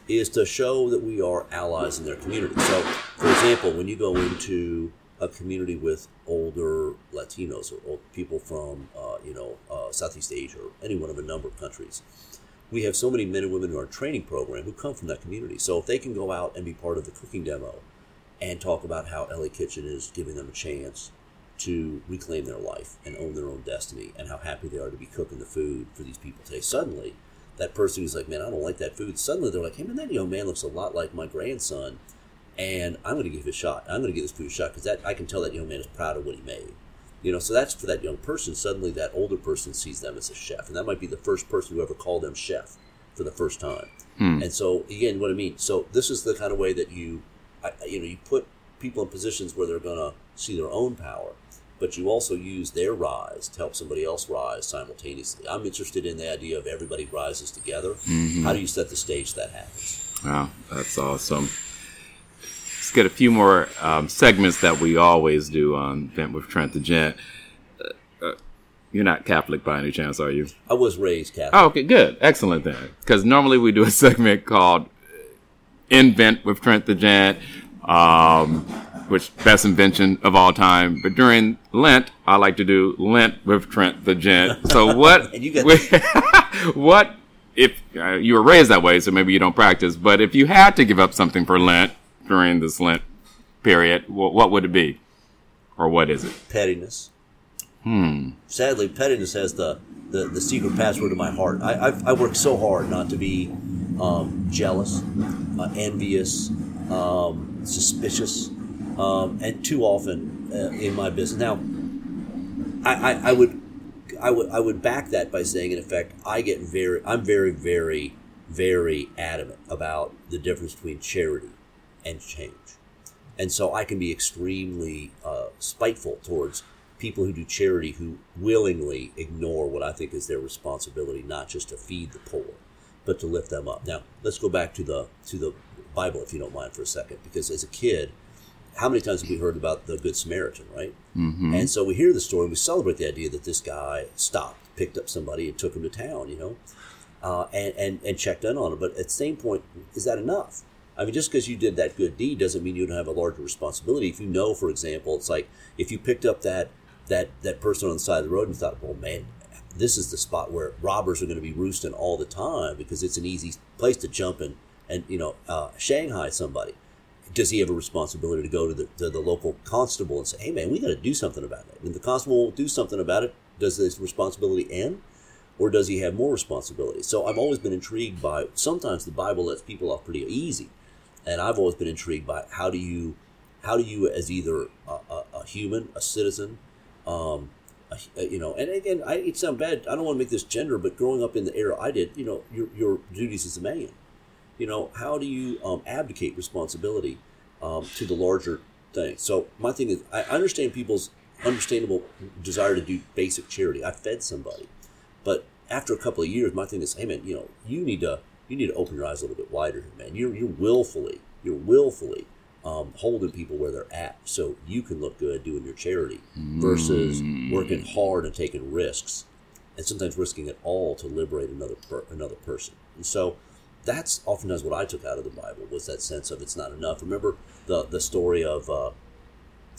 is to show that we are allies in their community. So, for example, when you go into a community with older Latinos or old people from, uh, you know, uh, Southeast Asia or any one of a number of countries, we have so many men and women in our training program who come from that community. So if they can go out and be part of the cooking demo and talk about how LA Kitchen is giving them a chance to reclaim their life and own their own destiny and how happy they are to be cooking the food for these people today, suddenly – that person who's like, man, I don't like that food. Suddenly they're like, hey, man, that young man looks a lot like my grandson, and I'm going to give it a shot. I'm going to give this food a shot because that I can tell that young man is proud of what he made. You know, so that's for that young person. Suddenly, that older person sees them as a chef, and that might be the first person who ever called them chef for the first time. Hmm. And so, again, what I mean. So this is the kind of way that you, you know, you put people in positions where they're going to see their own power but you also use their rise to help somebody else rise simultaneously. I'm interested in the idea of everybody rises together. Mm-hmm. How do you set the stage that happens? Wow, that's awesome. Let's get a few more um, segments that we always do on Vent with Trent the Gent. Uh, uh, you're not Catholic by any chance, are you? I was raised Catholic. Oh, okay, good. Excellent then. Because normally we do a *laughs* segment called Invent with Trent the Gent. Um, which best invention of all time. But during Lent, I like to do Lent with Trent the Gent. So *laughs* what? *laughs* What if uh, you were raised that way? So maybe you don't practice. But if you had to give up something for Lent during this Lent period, wh- what would it be, or what is it? pettiness. Hmm. Sadly, pettiness has the, the, the secret password to my heart. I, I've, I work so hard not to be um, jealous, uh, envious, um, suspicious, um, and too often uh, in my business. Now, I, I, I would I would I would back that by saying, in effect, I get very I'm very very very adamant about the difference between charity and change, and so I can be extremely uh, spiteful towards people who do charity who willingly ignore what I think is their responsibility, not just to feed the poor, but to lift them up. Now, let's go back to the to the Bible, if you don't mind, for a second, because as a kid, how many times have we heard about the Good Samaritan, right? Mm-hmm. And so we hear the story, and we celebrate the idea that this guy stopped, picked up somebody, and took him to town, you know, uh, and, and and checked in on him. But at the same point, is that enough? I mean, just because you did that good deed doesn't mean you don't have a larger responsibility. If you know, for example, it's like if you picked up that that that person on the side of the road and thought, well, man, this is the spot where robbers are going to be roosting all the time because it's an easy place to jump in and you know uh, Shanghai somebody. Does he have a responsibility to go to the to the local constable and say, hey man, we got to do something about it? And the constable won't do something about it. Does this responsibility end? Or does he have more responsibility? So I've always been intrigued by sometimes the Bible lets people off pretty easy, and I've always been intrigued by how do you, how do you as either a, a, a human, a citizen, um, you know, and again, I, it sounds bad. I don't want to make this gender, but growing up in the era I did, you know, your, your duties as a man, you know, how do you um, abdicate responsibility um, to the larger thing? So my thing is, I understand people's understandable desire to do basic charity. I fed somebody, but after a couple of years, my thing is, hey man, you know, you need to you need to open your eyes a little bit wider, man. You're you're willfully, you're willfully um, holding people where they're at, so you can look good doing your charity versus working hard and taking risks, and sometimes risking it all to liberate another per, another person. And so that's oftentimes what I took out of the Bible was that sense of it's not enough. Remember the the story of, uh,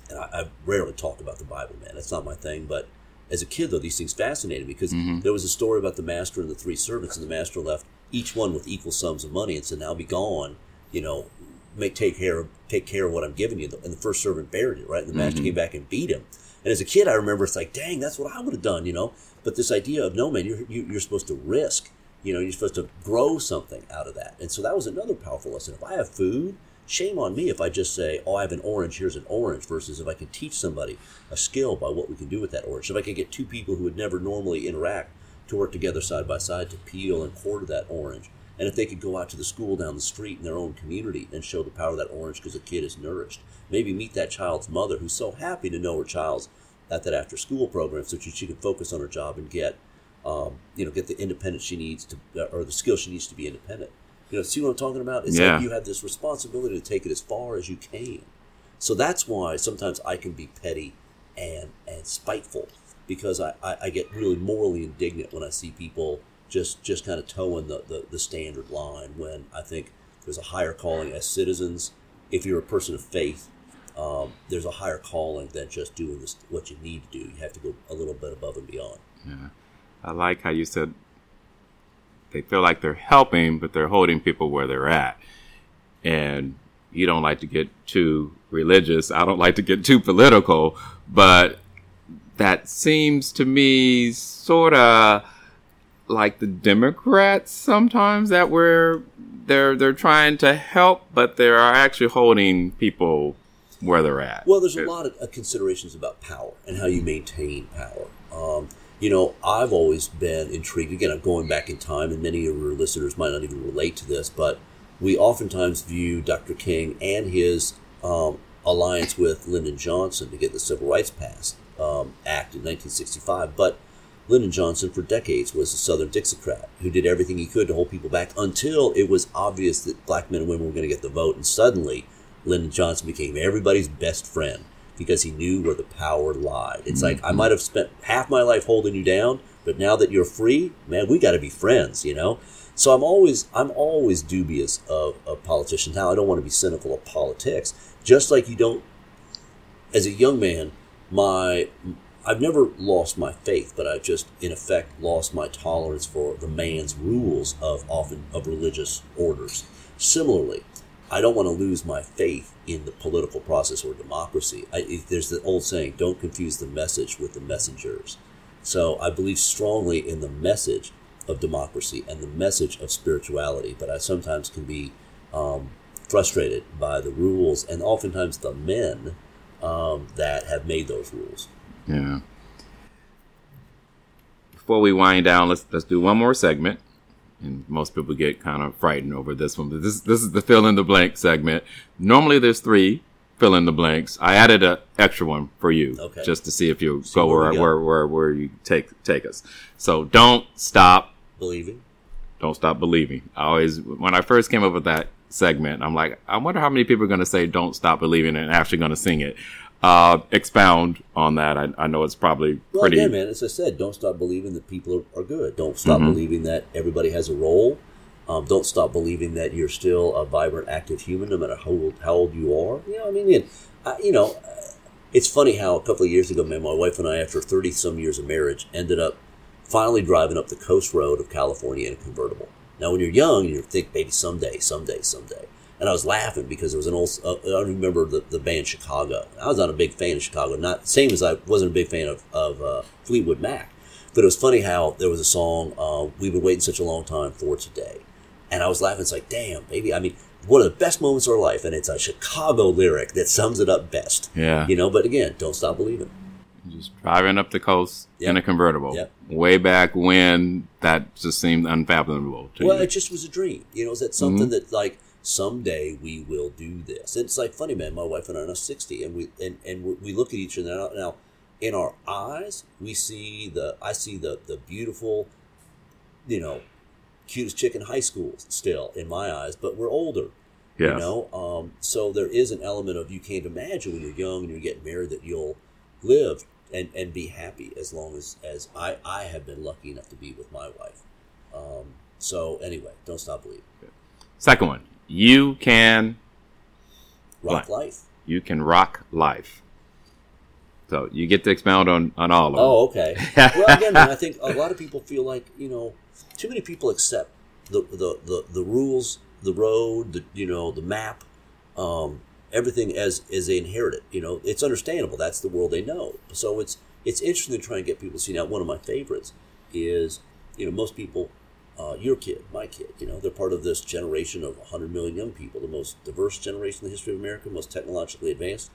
and I, I rarely talk about the Bible, man. That's not my thing, but as a kid though, these things fascinated me because there was a story about the master and the three servants, and the master left each one with equal sums of money and said, "Now be gone." You know, make take care of take care of what I'm giving you. And the first servant buried it, right? And the master mm-hmm. came back and beat him. And as a kid, I remember it's like, dang, that's what I would have done, you know. But this idea of no, man, you're you, you're supposed to risk. You know, you're supposed to grow something out of that. And so that was another powerful lesson. If I have food, shame on me if I just say, oh, I have an orange, here's an orange, versus if I can teach somebody a skill by what we can do with that orange. If I can get two people who would never normally interact to work together side by side to peel and quarter that orange. And if they could go out to the school down the street in their own community and show the power of that orange because a kid is nourished, maybe meet that child's mother who's so happy to know her child's at that after school program so she, she can focus on her job and get, um, you know, get the independence she needs to, or the skill she needs to be independent. You know, see what I'm talking about? It's Yeah. like you have this responsibility to take it as far as you can. So that's why sometimes I can be petty and and spiteful because I, I, I get really morally indignant when I see people just just kind of toeing the, the, the standard line when I think there's a higher calling as citizens. If you're a person of faith, um, there's a higher calling than just doing this, what you need to do. You have to go a little bit above and beyond. Yeah, I like how you said they feel like they're helping, but they're holding people where they're at. And you don't like to get too religious. I don't like to get too political, but that seems to me sort of like the Democrats sometimes that we're they're they're trying to help, but they are actually holding people where they're at. Well, there's a lot of uh, considerations about power and how you maintain power. Um, you know, I've always been intrigued. Again, I'm going back in time, and many of your listeners might not even relate to this, but we oftentimes view Dr. King and his um, alliance with Lyndon Johnson to get the Civil Rights Pass um, Act in 1965. But Lyndon Johnson, for decades, was a Southern Dixiecrat who did everything he could to hold people back until it was obvious that black men and women were going to get the vote, and suddenly Lyndon Johnson became everybody's best friend because he knew where the power lied. It's like I mm-hmm. might have spent half my life holding you down, but now that you're free, man, we got to be friends, you know. So I'm always I'm always dubious of, of politicians. Now I don't want to be cynical of politics, just like you don't as a young man, my I've never lost my faith, but I've just in effect lost my tolerance for the man's rules of often of religious orders. Similarly, I don't want to lose my faith in the political process or democracy. I, there's the old saying, "Don't confuse the message with the messengers." So I believe strongly in the message of democracy and the message of spirituality, but I sometimes can be um, frustrated by the rules and oftentimes the men um, that have made those rules. Yeah. Before we wind down, let's let's do one more segment. And most people get kind of frightened over this one, but this this is the fill in the blank segment. Normally, there's three fill in the blanks. I added an extra one for you, Okay. just to see if you See go where, got. where where where you take take us. So don't stop Believing. don't stop believing. I always, when I first came up with that segment, I'm like, I wonder how many people are going to say "Don't stop believing" and actually going to sing it. Uh, expound on that. I, I know it's probably Well, pretty. again, man, as I said, don't stop believing that people are, are good. Don't stop Mm-hmm. believing that everybody has a role. Um, don't stop believing that you're still a vibrant, active human, no matter how old, how old you are. You know, I mean, I, you know, it's funny how a couple of years ago, man, my wife and I, after 30 some years of marriage, ended up finally driving up the coast road of California in a convertible. Now, when you're young, you think maybe someday, someday, someday. And I was laughing because there was an old, uh, I remember the, the band Chicago. I was not a big fan of Chicago, not same as I wasn't a big fan of, of uh, Fleetwood Mac. But it was funny how there was a song, uh, We've Been Waiting Such a Long Time for Today. And I was laughing. It's like, damn, baby. I mean, one of the best moments of our life. And it's a Chicago lyric that sums it up best. Yeah. You know, but again, don't stop believing. just driving up the coast in a convertible. Yep. Way back when that just seemed unfathomable to Well, you. it just was a dream. You know, is that something that like someday we will do this? It's like funny, man. My wife and I are now sixty, and we and and we- look at each other now. Now, in our eyes, we see the I see the the beautiful, you know, cutest chick in high school still in my eyes, but we're older. You know, um, so there is an element of you can't imagine when you're young and you're getting married that you'll live and, and be happy as long as, as I, I have been lucky enough to be with my wife. Um, so anyway, don't stop believing. Second one, you can Rock Right. life. you can rock life. So you get to expound on on all of them. Oh, okay. *laughs* well, again, man, I think a lot of people feel like you know, too many people accept the the the, the rules, the road, the you know, the map, um, everything as as they inherit it. You know, it's understandable. That's the world they know. So it's it's interesting to try and get people to see. Now, one of my favorites is you know most people. Uh, your kid, my kid, you know, they're part of this generation of 100 million young people, the most diverse generation in the history of America, most technologically advanced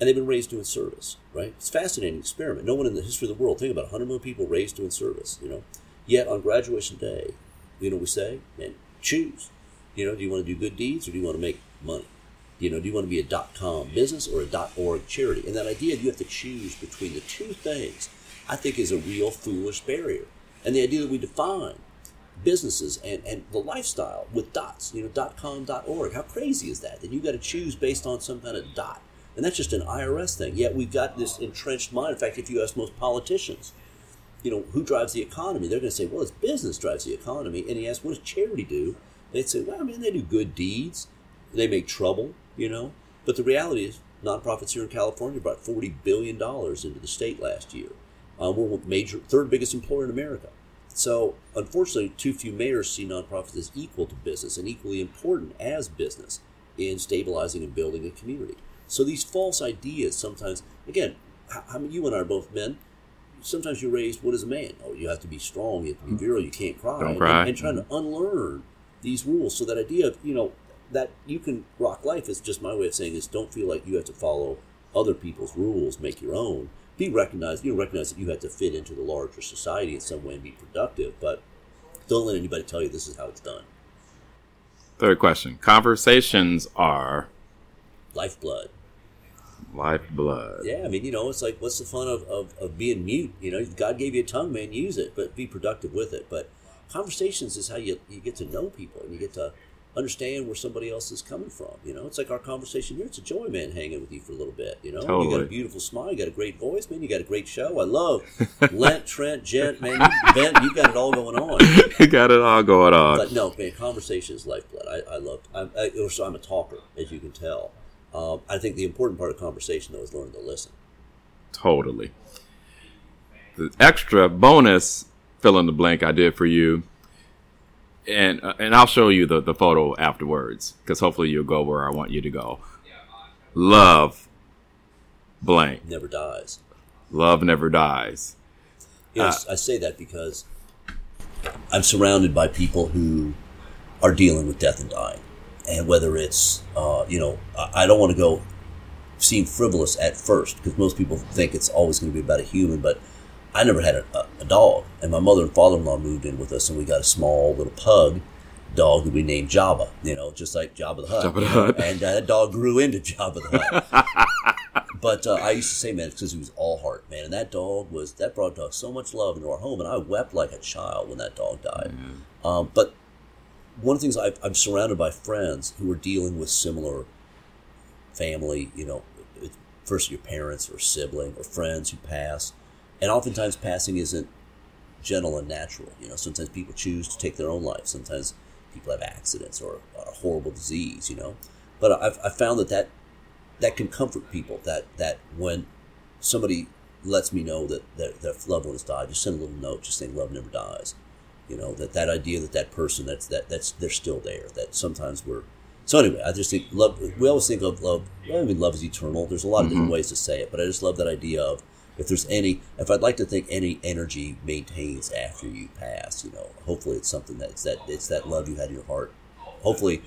and they've been raised doing service, right? It's a fascinating experiment. No one in the history of the world, think about 100 million people raised doing service, you know? Yet on graduation day, you know we say? Man, choose. You know, do you want to do good deeds or do you want to make money? You know, do you want to be a dot com business or a dot org charity? And that idea you have to choose between the two things, I think is a real foolish barrier. And the idea that we define businesses and, and the lifestyle with dots, you know, dot com, dot org. How crazy is that? That you got to choose based on some kind of dot. And that's just an IRS thing. Yet we've got this entrenched mind. In fact, if you ask most politicians, you know, who drives the economy? They're going to say, well, it's business drives the economy. And he asks, what does charity do? They'd say, well, man, they do good deeds. They make trouble, you know. But the reality is, nonprofits here in California brought $40 billion into the state last year. Uh, we're major, third biggest employer in America. So, unfortunately, too few mayors see nonprofits as equal to business and equally important as business in stabilizing and building a community. So, these false ideas sometimes, again, many, you and I are both men. Sometimes you're raised, what is a man? Oh, you have to be strong, you have to be mm-hmm. virile, you can't cry. Don't And- cry. And, trying to mm-hmm. unlearn these rules. So, that idea of, you know, that you can rock life is just my way of saying this don't feel like you have to follow other people's rules, make your own. Be recognized, you know, recognize that you have to fit into the larger society in some way and be productive, but don't let anybody tell you this is how it's done. Third question. Conversations are Lifeblood. lifeblood. Yeah, I mean, you know, it's like, what's the fun of, of, of being mute? You know, God gave you a tongue, man, use it, but be productive with it. But conversations is how you, you get to know people and you get to understand where somebody else is coming from. You know, it's like our conversation here. It's a joy, man, hanging with you for a little bit. You know, you got a beautiful smile, you got a great voice, man, you got a great show. I love Lent, Trent, Gent, man, you, *laughs* Ben, you got it all going on. you got it all going on. But no, man, conversation is lifeblood. I, I love. I'm, I, so I'm a talker, as you can tell. Um, I think the important part of conversation though is learning to listen. Totally. The extra bonus fill in the blank I did for you, and uh, and I'll show you the, the photo afterwards because hopefully you'll go where I want you to go. Love blank. Never dies. Love never dies. Yes, I say that because I'm surrounded by people who are dealing with death and dying, and whether it's uh, you know I, I don't want to go seem frivolous at first because most people think it's always going to be about a human, but I never had a, a, dog, and my mother and father-in-law moved in with us, and we got a small little pug dog that we named Jabba. You know, just like Jabba the Hutt. Jabba the Hutt. and uh, that dog grew into Jabba the Hutt. *laughs* but uh, I used to say, man, because he was all heart, man, and that dog was that brought dog so much love into our home, and I wept like a child when that dog died. Um, but one of the things I've, I'm surrounded by friends who are dealing with similar family, you know, first your parents or sibling or friends who pass, and oftentimes passing isn't gentle and natural. You know, sometimes people choose to take their own life. Sometimes people have accidents or a horrible disease. You know, but I've, I've found that that that can comfort people. That that when somebody lets me know that their, their loved one has died, just send a little note, just saying love never dies. You know that that idea that that person that's that that's they're still there. That sometimes we're so anyway. I just think love. We always think of love. I mean, love is eternal. There's a lot of different mm-hmm. ways to say it, but I just love that idea of if there's any. If I'd like to think any energy maintains after you pass, you know, hopefully it's something that's that it's that love you had in your heart. Hopefully,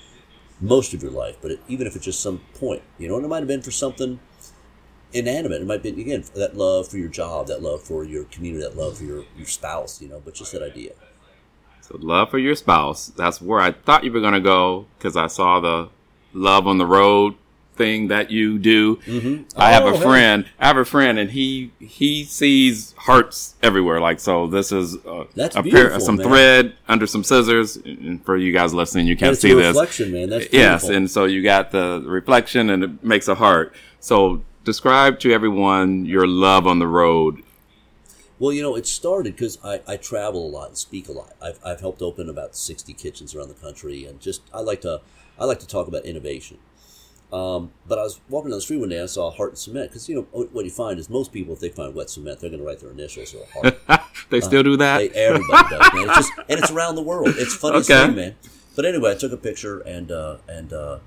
most of your life, but it, even if it's just some point, you know, and it might have been for something inanimate. It might be again that love for your job, that love for your community, that love for your your spouse, you know. But just that idea. So love for your spouse. That's where I thought you were going to go because I saw the love on the road thing that you do. Mm-hmm. I have Oh, a hey. friend. I have a friend, and he he sees hearts everywhere. Like so, this is uh, That's a pair, some man. thread under some scissors. And for you guys listening, you can't it's see a this. reflection, man. That's beautiful. Yes, and so you got the reflection, and it makes a heart. So describe to everyone your love on the road. Well, you know, it started because I, I travel a lot and speak a lot. I've, I've helped open about sixty kitchens around the country, and just I like to I like to talk about innovation. Um, but I was walking down the street one day, and I saw Heart and Cement because you know what you find is most people, if they find wet cement, they're going to write their initials or heart. *laughs* they still do that. They, everybody does, man. It's just and it's around the world. It's funny Okay. thing, man. But anyway, I took a picture and uh, and uh,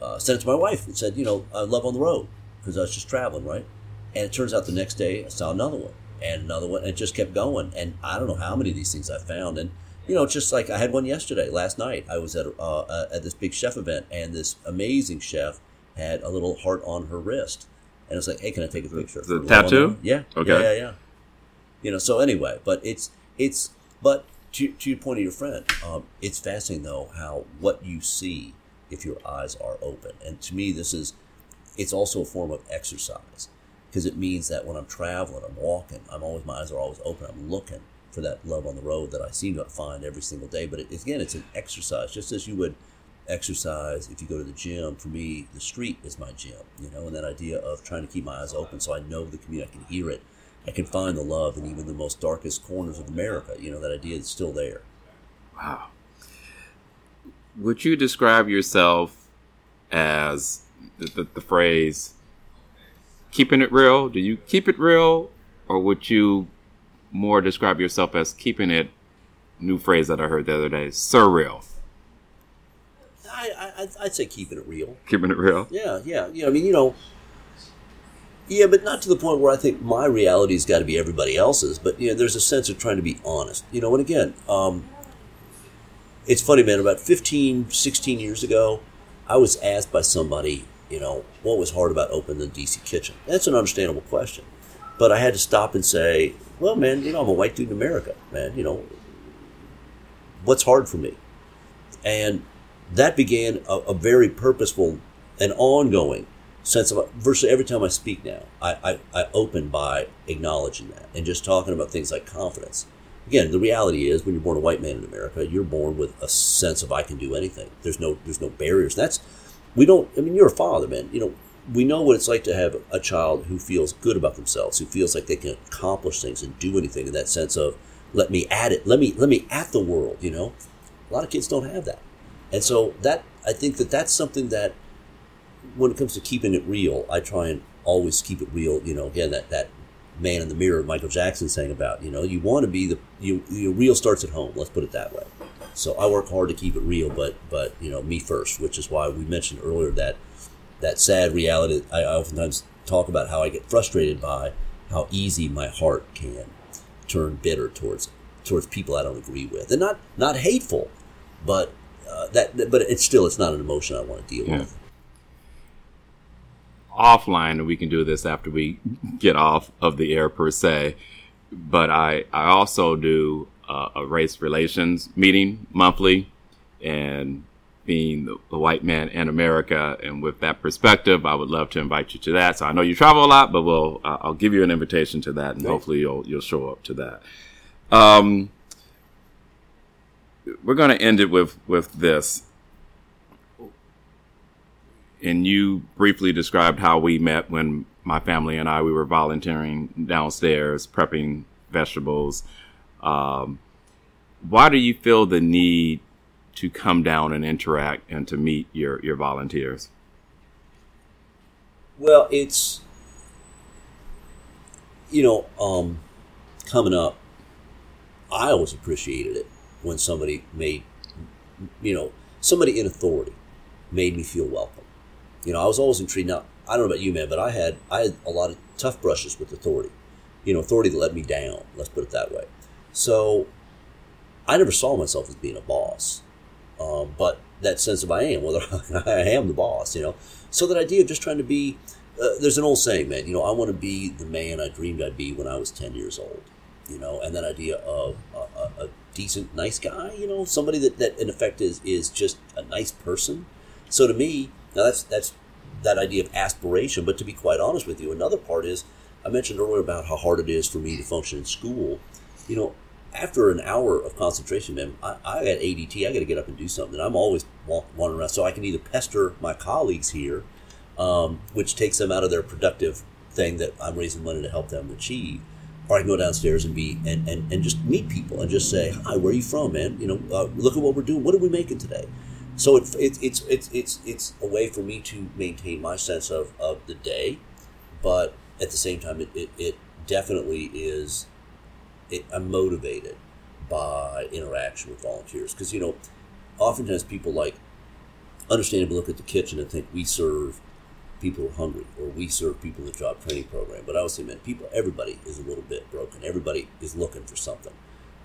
uh, sent it to my wife and said, you know, I love on the road because I was just traveling, right? And it turns out the next day I saw another one and another one, and it just kept going. And I don't know how many of these things I found. And you know, it's just like I had one yesterday, last night. I was at uh, uh, at this big chef event, and this amazing chef had a little heart on her wrist, and I was like, hey, can I take a picture? the for tattoo? Yeah. Okay. Yeah, yeah, yeah you know so anyway but it's it's but to, to your point of your friend um, it's fascinating though how what you see if your eyes are open and to me this is it's also a form of exercise because it means that when i'm traveling i'm walking i'm always my eyes are always open i'm looking for that love on the road that i seem to find every single day but it, again it's an exercise just as you would exercise if you go to the gym for me the street is my gym you know and that idea of trying to keep my eyes open so i know the community i can hear it I can find the love in even the most darkest corners of America. You know, that idea is still there. Wow. Would you describe yourself as the, the, the phrase keeping it real? Do you keep it real? Or would you more describe yourself as keeping it, new phrase that I heard the other day, surreal? I, I, I'd- say keeping it real. Keeping it real? Yeah, yeah. Yeah, I mean, you know, yeah, but not to the point where I think my reality's got to be everybody else's. But, you know, there's a sense of trying to be honest. You know, and again, um, it's funny, man, about 15, 16 years ago, I was asked by somebody, you know, what was hard about opening the DC kitchen? That's an understandable question. But I had to stop and say, well, man, you know, I'm a white dude in America, man. You know, what's hard for me? And that began a, a very purposeful and ongoing sense of virtually every time I speak now, I, I, I open by acknowledging that and just talking about things like confidence. Again, the reality is when you're born a white man in America, you're born with a sense of I can do anything. There's no there's no barriers. That's we don't I mean you're a father, man. You know, we know what it's like to have a child who feels good about themselves, who feels like they can accomplish things and do anything in that sense of let me at it, let me let me at the world, you know. A lot of kids don't have that. And so that I think that that's something that when it comes to keeping it real, I try and always keep it real. You know, again, that that man in the mirror, Michael Jackson, saying about you know, you want to be the you, your real starts at home. Let's put it that way. So I work hard to keep it real, but but you know, me first, which is why we mentioned earlier that that sad reality. I oftentimes talk about how I get frustrated by how easy my heart can turn bitter towards towards people I don't agree with, and not not hateful, but uh, that but it's still it's not an emotion I want to deal yeah. with. Offline, and we can do this after we get off of the air per se. But I I also do uh, a race relations meeting monthly, and being the, the, white man in America. And with that perspective, I would love to invite you to that. So I know you travel a lot, but we'll uh, I'll give you an invitation to that, and hopefully you'll you'll show up to that. Um, we're going to end it with with this. And you briefly described how we met when my family and I we were volunteering downstairs prepping vegetables. Um, why do you feel the need to come down and interact and to meet your, your volunteers? Well, it's, you know, um, coming up, I always appreciated it when somebody made, you know, somebody in authority made me feel welcome. You know, I was always intrigued. Now, I don't know about you, man, but I had I had a lot of tough brushes with authority. You know, authority that let me down. Let's put it that way. So, I never saw myself as being a boss. Um, but that sense of I am, whether *laughs* I am the boss, you know. So that idea of just trying to be, uh, there's an old saying, man, you know, I want to be the man I dreamed I'd be when I was 10 years old, you know, and that idea of a, a, a decent, nice guy, you know, somebody that, that in effect is, is just a nice person. So to me, now that's, that's that idea of aspiration, but to be quite honest with you, another part is, I mentioned earlier about how hard it is for me to function in school. You know, after an hour of concentration, man, I, I got ADD. I got to get up and do something. I'm always wandering around, so I can either pester my colleagues here, um, which takes them out of their productive thing that I'm raising money to help them achieve, or I can go downstairs and be and, and, and just meet people and just say, "Hi, where are you from, man? You know, uh, look at what we're doing. What are we making today?" So it, it, it's it's it's it's a way for me to maintain my sense of, of the day, but at the same time, it, it, it definitely is I'm motivated by interaction with volunteers because you know, oftentimes people like understandably look at the kitchen and think we serve people who are hungry or we serve people in the job training program. But I would say, man, people, everybody is a little bit broken. Everybody is looking for something,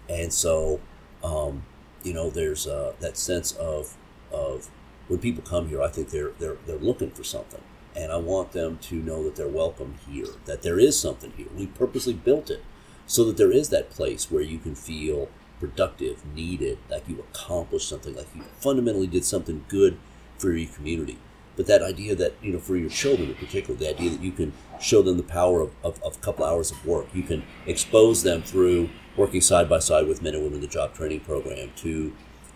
and so um, you know, there's uh, that sense of of when people come here, I think they're they're they're looking for something, and I want them to know that they're welcome here, that there is something here. We purposely built it so that there is that place where you can feel productive, needed, like you accomplished something, like you fundamentally did something good for your community. But that idea that, you know, for your children in particular, the idea that you can show them the power of, of, of a couple hours of work, you can expose them through working side by side with men and women in the job training program to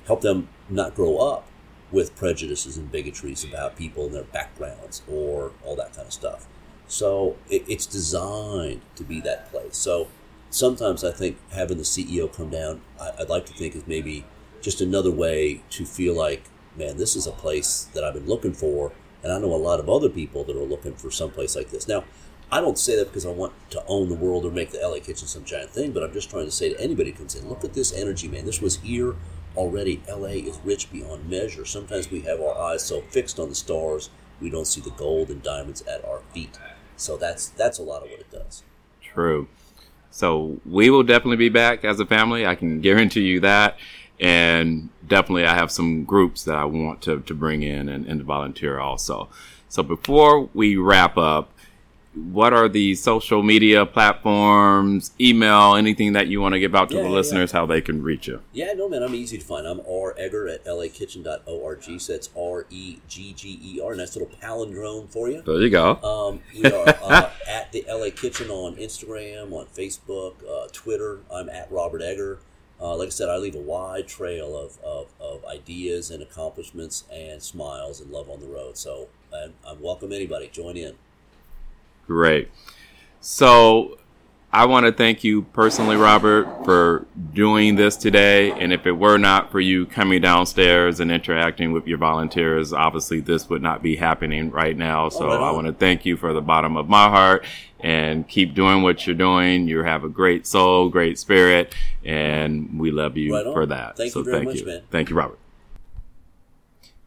help them not grow up with prejudices and bigotries about people and their backgrounds or all that kind of stuff. So it, it's designed to be that place. So sometimes I think having the CEO come down, I, would like to think is maybe just another way to feel like, man, this is a place that I've been looking for, and I know a lot of other people that are looking for some place like this. Now, I don't say that because I want to own the world or make the LA Kitchen some giant thing, but I'm just trying to say to anybody who comes in, look at this energy, man. This was here already. LA is rich beyond measure. Sometimes we have our eyes so fixed on the stars, we don't see the gold and diamonds at our feet. So that's that's a lot of what it does. True. So we will definitely be back as a family. I can guarantee you that. And definitely I have some groups that I want to, to bring in and, and volunteer also. So before we wrap up, what are the social media platforms, email, anything that you want to give out to yeah, the listeners, yeah. how they can reach you? Yeah, no, man, I'm easy to find. I'm R Egger at lakitchen.org. So that's R E G G E R. Nice little palindrome for you. There you go. Um, we are *laughs* uh, at the LA Kitchen on Instagram, on Facebook, uh, Twitter. I'm at Robert Egger. Uh, like I said, I leave a wide trail of, of, of, ideas and accomplishments and smiles and love on the road. So I, I welcome anybody. Join in. Great. So I want to thank you personally, Robert, for doing this today. And if it were not for you coming downstairs and interacting with your volunteers, obviously this would not be happening right now. So oh, right I want to thank you for the bottom of my heart and keep doing what you're doing. You have a great soul, great spirit, and we love you Right for that. Thank so you very thank much, you. man. Thank you, Robert.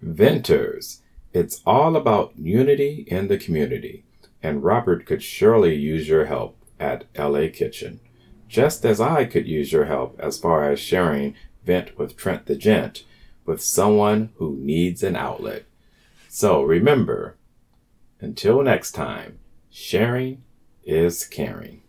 Venters. It's all about unity in the community, and Robert could surely use your help at LA Kitchen, just as I could use your help as far as sharing Vent with Trent the Gent with someone who needs an outlet. So remember, until next time, sharing is caring.